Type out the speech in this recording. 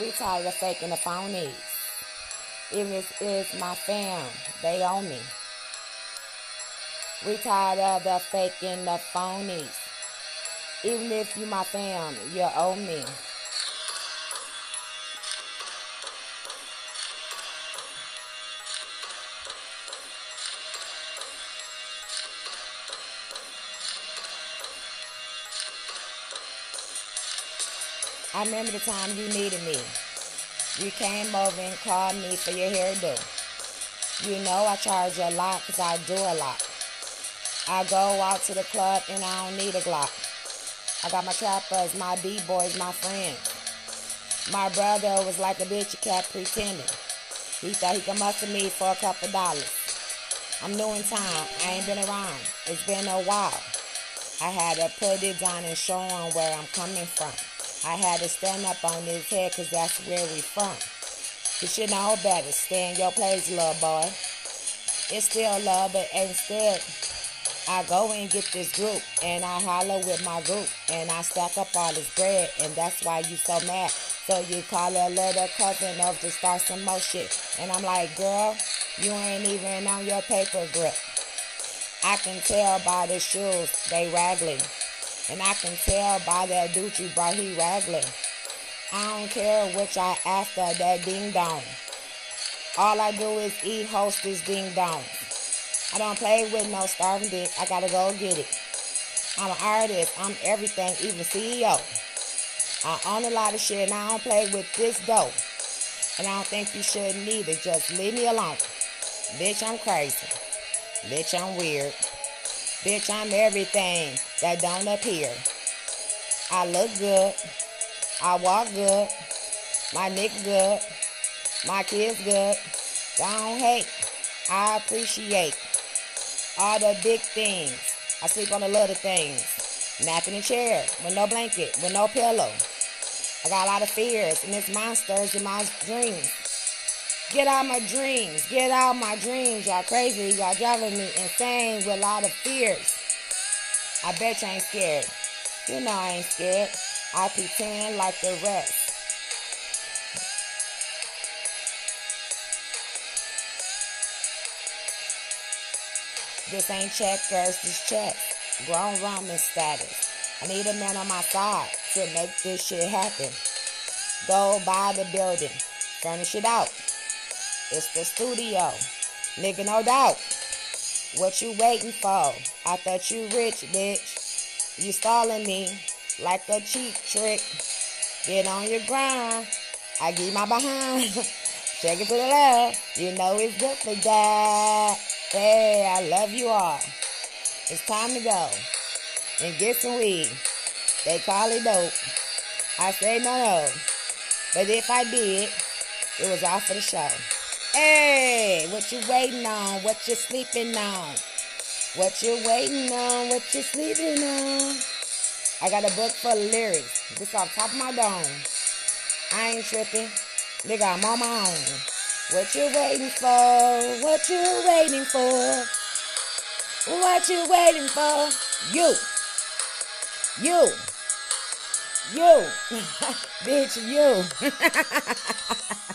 We tired of faking the phonies. Even if it's my fam, they owe me. We tired of the faking the phonies. Even if you my fam, you owe me. I remember the time you needed me. You came over and called me for your hairdo. You know I charge a lot because I do a lot. I go out to the club and I don't need a Glock. I got my trappers, my B-boys, my friends. My brother was like a bitch cat pretending. He thought he could muscle me for a couple dollars. I'm new in time. I ain't been around. It's been a while. I had to put it down and show him where I'm coming from. I had to stand up on his head because that's where we from. You should know better. Stay in your place, little boy. It's still love, but instead, I go and get this group, and I holler with my group, and I stack up all this bread, and that's why you so mad. So you call a little cousin over to start some more shit. And I'm like, girl, you ain't even on your paper grip. I can tell by the shoes, they raggedy. And I can tell by that Gucci bro, he raggling. I don't care which I after that ding dong. All I do is eat hostess ding dong. I don't play with no starving dick. I gotta go get it. I'm an artist. I'm everything, even CEO. I own a lot of shit and I don't play with this dough. And I don't think you should neither. Just leave me alone. Bitch, I'm crazy. Bitch, I'm weird. Bitch, I'm everything that don't appear. I look good. I walk good. My nigga good. My kids good. Don't hate. I appreciate all the big things. I sleep on the little things. Napping in a chair with no blanket, with no pillow. I got a lot of fears and it's monsters in my dreams. Get out my dreams. Get out my dreams. Y'all crazy. Y'all driving me insane with a lot of fears. I bet you ain't scared. You know I ain't scared. I pretend like the rest. This ain't checkers, this check. Grown Roman status. I need a man on my side to make this shit happen. Go buy the building. Furnish it out. It's the studio. Nigga, no doubt. What you waiting for? I thought you rich, bitch. You stalling me like a cheap trick. Get on your grind. I give my behind. Check it to the left. You know it's good for that. Hey, I love you all. It's time to go and get some weed. They call it dope. I say no, no. But if I did, it was all for the show. Hey, what you waiting on? What you sleeping on? What you waiting on? What you sleeping on? I got a book of lyrics. This off top of my dome. I ain't tripping. Nigga, I'm on my own. What you waiting for? What you waiting for? What you waiting for? You. You. You. Bitch, you.